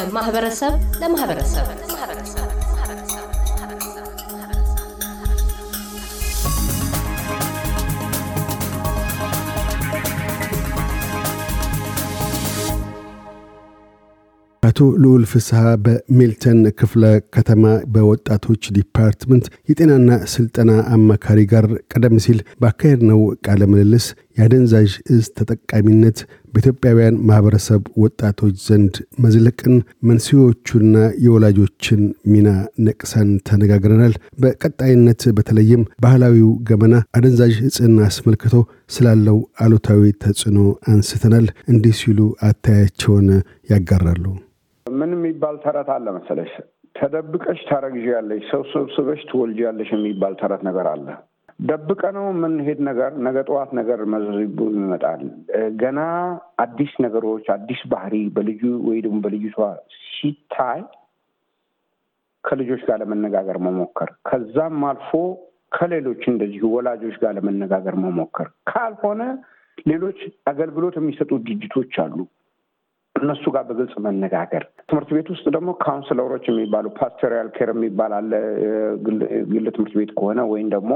ከማህበረሰብ ለማህበረሰብ። አቶ ልዑል ፍስሐ በሚልተን ክፍለ ከተማ በወጣቶች department የጤናና ስልጠና አማካሪ ጋር ቀደም ሲል ባካሄድነው ቃለ ምልልስ የአደንዛዥ እጽ ተጠቃሚነት በኢትዮጵያውያን ማህበረሰብ ወጣቶች ዘንድ መዝለቅን መንስኤዎቹና የወላጆችን ሚና ነቅሰን ተነጋግረናል። በቀጣይነት በተለይም ባህላዊው ገመና አደንዛዥ እጽን አስመልክቶ ስላለው አሉታዊ ተጽዕኖ አንስተናል። እንዲህ ሲሉ አታያቸውን ያጋራሉ። ምን የሚባል ተረት አለ መሰለሽ? ተደብቀሽ ታረግዣለሽ፣ ሰው ሰብስበሽ ትወልጃለሽ የሚባል ተረት ነገር አለ። ደብቀ ነው የምንሄድ ነገር ነገ ጠዋት ነገር መዘዙ ይመጣል። ገና አዲስ ነገሮች አዲስ ባህሪ በልጁ ወይ ደግሞ በልጅቷ ሲታይ ከልጆች ጋር ለመነጋገር መሞከር፣ ከዛም አልፎ ከሌሎች እንደዚሁ ወላጆች ጋር ለመነጋገር መሞከር፣ ካልሆነ ሌሎች አገልግሎት የሚሰጡ ድርጅቶች አሉ እነሱ ጋር በግልጽ መነጋገር። ትምህርት ቤት ውስጥ ደግሞ counsellor ኦች የሚባሉ pastoral care የሚባል አለ፣ ግል ትምህርት ቤት ከሆነ ወይም ደግሞ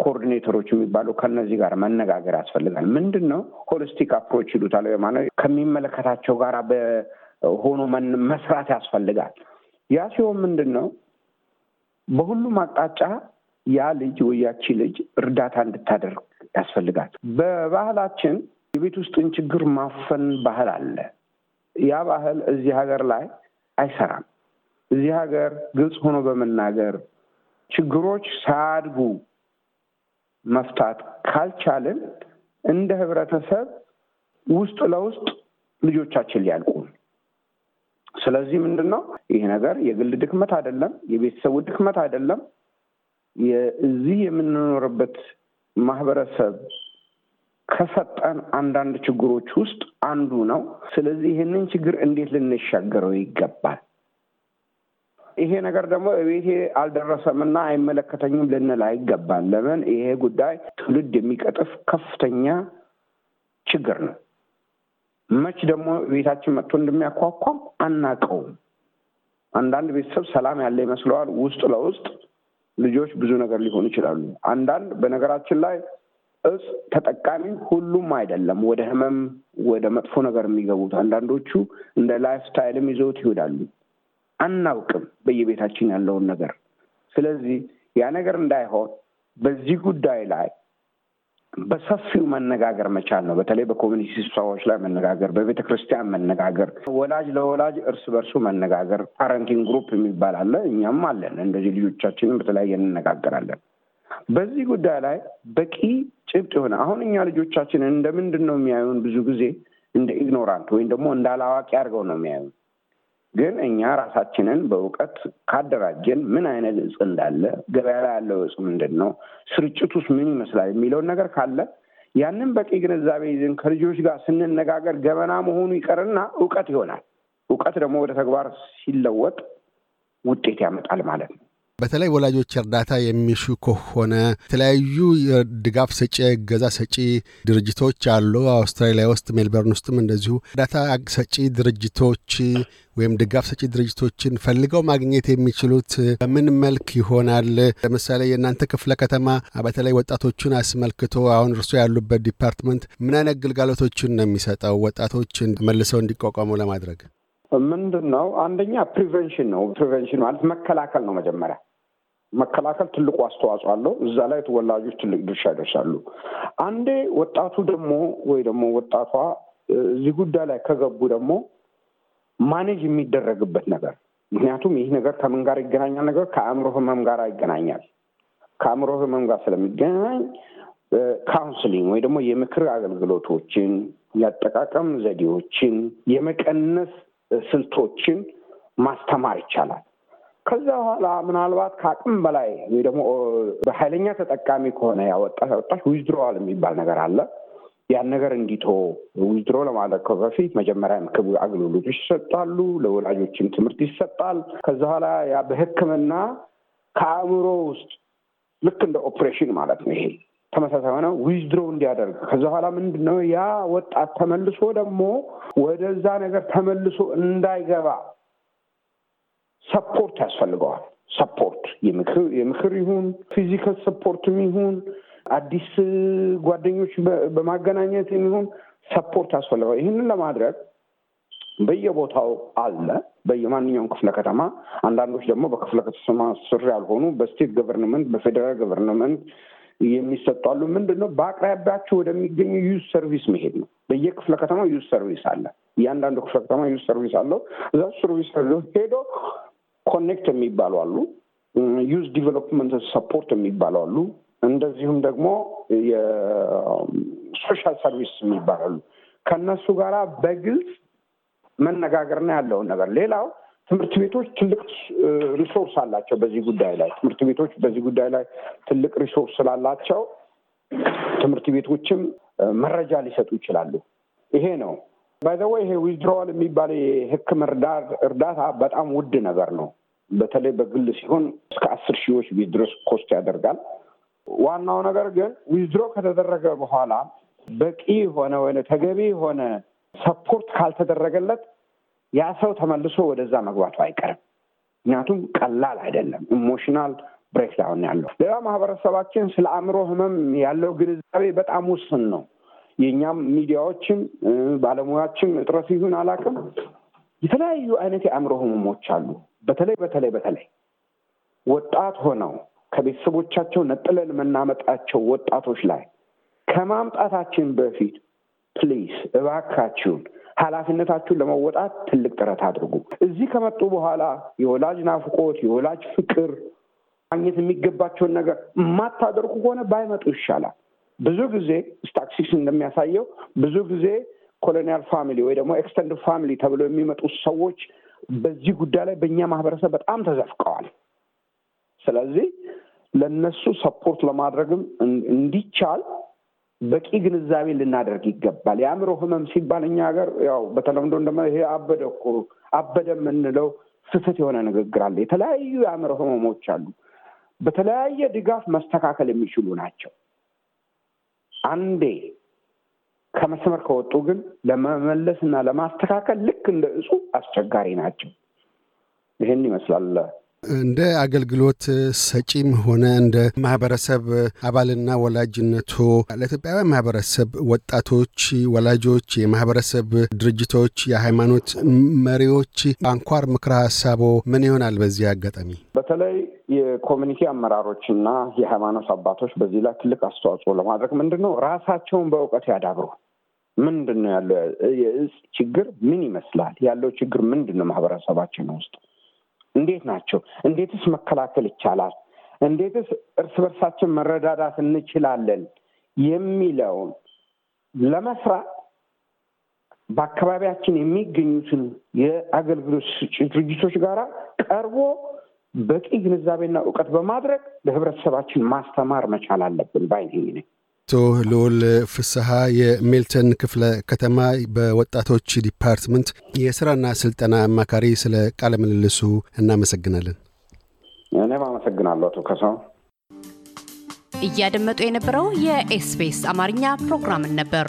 coordinator ኦች የሚባሉ ከነዚህ ጋር መነጋገር ያስፈልጋል። ምንድን ነው holistic approach ይሉታል። ማለት ከሚመለከታቸው ጋር ሆኖ መስራት ያስፈልጋል። ያ ሲሆን ምንድን ነው በሁሉም አቅጣጫ ያ ልጅ ወይ ያቺ ልጅ እርዳታ እንድታደርግ ያስፈልጋል። በባህላችን የቤት ውስጥን ችግር ማፈን ባህል አለ። ያ ባህል እዚህ ሀገር ላይ አይሰራም። እዚህ ሀገር ግልጽ ሆኖ በመናገር ችግሮች ሳያድጉ መፍታት ካልቻልን እንደ ህብረተሰብ ውስጥ ለውስጥ ልጆቻችን ሊያልቁ ስለዚህ ምንድን ነው ይህ ነገር የግል ድክመት አይደለም፣ የቤተሰቡ ድክመት አይደለም። እዚህ የምንኖርበት ማህበረሰብ ከሰጠን አንዳንድ ችግሮች ውስጥ አንዱ ነው። ስለዚህ ይህንን ችግር እንዴት ልንሻገረው ይገባል? ይሄ ነገር ደግሞ ቤቴ አልደረሰምና አይመለከተኝም ልንል አይገባል። ለምን? ይሄ ጉዳይ ትውልድ የሚቀጥፍ ከፍተኛ ችግር ነው። መች ደግሞ ቤታችን መጥቶ እንደሚያኳኳም አናቀውም። አንዳንድ ቤተሰብ ሰላም ያለ ይመስለዋል። ውስጥ ለውስጥ ልጆች ብዙ ነገር ሊሆኑ ይችላሉ። አንዳንድ በነገራችን ላይ እጽ ተጠቃሚ ሁሉም አይደለም። ወደ ህመም ወደ መጥፎ ነገር የሚገቡት አንዳንዶቹ እንደ lifestyle ም ይዘውት ይሄዳሉ። አናውቅም በየቤታችን ያለውን ነገር። ስለዚህ ያ ነገር እንዳይሆን በዚህ ጉዳይ ላይ በሰፊው መነጋገር መቻል ነው። በተለይ በ community ስብሰባዎች ላይ መነጋገር፣ በቤተ ክርስቲያን መነጋገር፣ ወላጅ ለወላጅ እርስ በርሱ መነጋገር። parenting group የሚባል አለ። እኛም አለን። እንደዚህ ልጆቻችንን በተለያየ እንነጋገራለን። በዚህ ጉዳይ ላይ በቂ ጭብጥ የሆነ አሁን እኛ ልጆቻችንን እንደምንድን ነው የሚያዩን? ብዙ ጊዜ እንደ ኢግኖራንት ወይም ደግሞ እንዳላዋቂ አድርገው ነው የሚያዩን። ግን እኛ ራሳችንን በእውቀት ካደራጀን ምን አይነት እጽ እንዳለ፣ ገበያ ላይ ያለው እጽ ምንድን ነው፣ ስርጭቱስ ምን ይመስላል የሚለውን ነገር ካለ ያንን በቂ ግንዛቤ ይዘን ከልጆች ጋር ስንነጋገር ገበና መሆኑ ይቀርና እውቀት ይሆናል። እውቀት ደግሞ ወደ ተግባር ሲለወጥ ውጤት ያመጣል ማለት ነው። በተለይ ወላጆች እርዳታ የሚሹ ከሆነ የተለያዩ ድጋፍ ሰጪ እገዛ ሰጪ ድርጅቶች አሉ። አውስትራሊያ ውስጥ ሜልበርን ውስጥም እንደዚሁ እርዳታ ሰጪ ድርጅቶች ወይም ድጋፍ ሰጪ ድርጅቶችን ፈልገው ማግኘት የሚችሉት በምን መልክ ይሆናል? ለምሳሌ የእናንተ ክፍለ ከተማ በተለይ ወጣቶቹን አስመልክቶ አሁን እርሶ ያሉበት department ምን አይነት ግልጋሎቶችን ነው የሚሰጠው ወጣቶችን መልሰው እንዲቋቋሙ ለማድረግ? ምንድን ነው አንደኛ prevention ነው። prevention ማለት መከላከል ነው። መጀመሪያ መከላከል ትልቁ አስተዋጽኦ አለው። እዛ ላይ ወላጆች ትልቅ ድርሻ ይደርሳሉ። አንዴ ወጣቱ ደግሞ ወይ ደግሞ ወጣቷ እዚህ ጉዳይ ላይ ከገቡ ደግሞ manage የሚደረግበት ነገር ምክንያቱም ይህ ነገር ከምን ጋር ይገናኛል? ነገር ከአእምሮ ህመም ጋር ይገናኛል። ከአእምሮ ህመም ጋር ስለሚገናኝ counselling ወይ ደግሞ የምክር አገልግሎቶችን፣ የአጠቃቀም ዘዴዎችን፣ የመቀነስ ስልቶችን ማስተማር ይቻላል። ከዛ በኋላ ምናልባት ከአቅም በላይ ወይ ደግሞ በኃይለኛ ተጠቃሚ ከሆነ ያወጣት ያወጣች withdrawal የሚባል ነገር አለ። ያን ነገር እንዲቶ withdraw ለማድረግ በፊት መጀመሪያ የምክር አገልግሎቶች ይሰጣሉ። ለወላጆችም ትምህርት ይሰጣል። ከዛ በኋላ ያ በሕክምና ከአእምሮ ውስጥ ልክ እንደ ኦፕሬሽን ማለት ነው ይሄ ተመሳሳይ ሆነ withdraw እንዲያደርግ ከዛ በኋላ ምንድን ነው ያ ወጣት ተመልሶ ደግሞ ወደዛ ነገር ተመልሶ እንዳይገባ support ያስፈልገዋል። support የምክር ይሁን physical support ም ይሁን አዲስ ጓደኞች በማገናኘት የሚሆን support ያስፈልገዋል። ይህንን ለማድረግ በየቦታው አለ፣ በየማንኛውም ክፍለ ከተማ። አንዳንዶች ደግሞ በክፍለ ከተማ ስር ያልሆኑ በ state government፣ በ federal government የሚሰጡ አሉ። ምንድን ነው በአቅራቢያችሁ ወደሚገኙ youth service መሄድ ነው። በየክፍለ ከተማው youth service አለ። እያንዳንዱ ክፍለ ከተማ youth service አለው። እዛ service ሄዶ connect የሚባሉ አሉ። youth development support የሚባሉ አሉ። እንደዚሁም ደግሞ የ social service የሚባሉ አሉ ከእነሱ ጋራ በግልጽ መነጋገርና ያለውን ነገር ሌላው ትምህርት ቤቶች ትልቅ resource አላቸው። በዚህ ጉዳይ ላይ ትምህርት ቤቶች በዚህ ጉዳይ ላይ ትልቅ resource ስላላቸው ትምህርት ቤቶችም መረጃ ሊሰጡ ይችላሉ። ይሄ ነው by the way ይሄ withdrawal የሚባል የሕክምና እርዳታ በጣም ውድ ነገር ነው። በተለይ በግል ሲሆን እስከ አስር ሺዎች ድረስ cost ያደርጋል። ዋናው ነገር ግን withdraw ከተደረገ በኋላ በቂ የሆነ ወይ ተገቢ የሆነ support ካልተደረገለት ያ ሰው ተመልሶ ወደዛ መግባቱ አይቀርም። ምክንያቱም ቀላል አይደለም። emotional breakdown ያለው ሌላ ማህበረሰባችን ስለ አእምሮ ህመም ያለው ግንዛቤ በጣም ውስን ነው። የእኛም ሚዲያዎችም ባለሙያችን እጥረት ይሁን አላውቅም፣ የተለያዩ አይነት የአእምሮ ህመሞች አሉ። በተለይ በተለይ በተለይ ወጣት ሆነው ከቤተሰቦቻቸው ነጥለን የምናመጣቸው ወጣቶች ላይ ከማምጣታችን በፊት please እባካችሁን ኃላፊነታችሁን ለመወጣት ትልቅ ጥረት አድርጉ። እዚህ ከመጡ በኋላ የወላጅ ናፍቆት፣ የወላጅ ፍቅር ማግኘት የሚገባቸውን ነገር የማታደርጉ ከሆነ ባይመጡ ይሻላል። ብዙ ጊዜ ስታክሲስ እንደሚያሳየው ብዙ ጊዜ colonial family ወይ ደግሞ extended family ተብለው የሚመጡ ሰዎች በዚህ ጉዳይ ላይ በእኛ ማህበረሰብ በጣም ተዘፍቀዋል። ስለዚህ ለነሱ ሰፖርት ለማድረግም እንዲቻል በቂ ግንዛቤ ልናደርግ ይገባል። የአእምሮ ህመም ሲባል እኛ ሀገር ያው በተለምዶ እንደ ይሄ አበደ አበደ የምንለው ስህተት የሆነ ንግግር አለ። የተለያዩ የአእምሮ ህመሞች አሉ። በተለያየ ድጋፍ መስተካከል የሚችሉ ናቸው። አንዴ ከመስመር ከወጡ ግን ለመመለስ እና ለማስተካከል ልክ እንደ እጹ አስቸጋሪ ናቸው። ይህን ይመስላል። እንደ አገልግሎት ሰጪም ሆነ እንደ ማህበረሰብ አባልና ወላጅነቱ ለኢትዮጵያውያን ማህበረሰብ ወጣቶች፣ ወላጆች፣ የማህበረሰብ ድርጅቶች፣ የሃይማኖት መሪዎች አንኳር ምክረ ሀሳቦ ምን ይሆናል? በዚህ አጋጣሚ በተለይ የኮሚኒቲ አመራሮች እና የሃይማኖት አባቶች በዚህ ላይ ትልቅ አስተዋጽኦ ለማድረግ ምንድን ነው ራሳቸውን በእውቀት ያዳብሩ። ምንድን ነው ያለው የእጽ ችግር ምን ይመስላል? ያለው ችግር ምንድን ነው ማህበረሰባችን ውስጥ እንዴት ናቸው? እንዴትስ መከላከል ይቻላል? እንዴትስ እርስ በርሳችን መረዳዳት እንችላለን? የሚለውን ለመስራት በአካባቢያችን የሚገኙትን የአገልግሎት ሰጪ ድርጅቶች ጋራ ቀርቦ በቂ ግንዛቤና እውቀት በማድረግ ለህብረተሰባችን ማስተማር መቻል አለብን ባይነኝ ነኝ። አቶ ልዑል ፍስሐ የሜልተን ክፍለ ከተማ በወጣቶች department የስራና ስልጠና አማካሪ፣ ስለ ቃለ ምልልሱ እናመሰግናለን። እኔም አመሰግናለሁ አቶ ከሳው። እያደመጡ የነበረው የኤስቢኤስ አማርኛ ፕሮግራምን ነበር።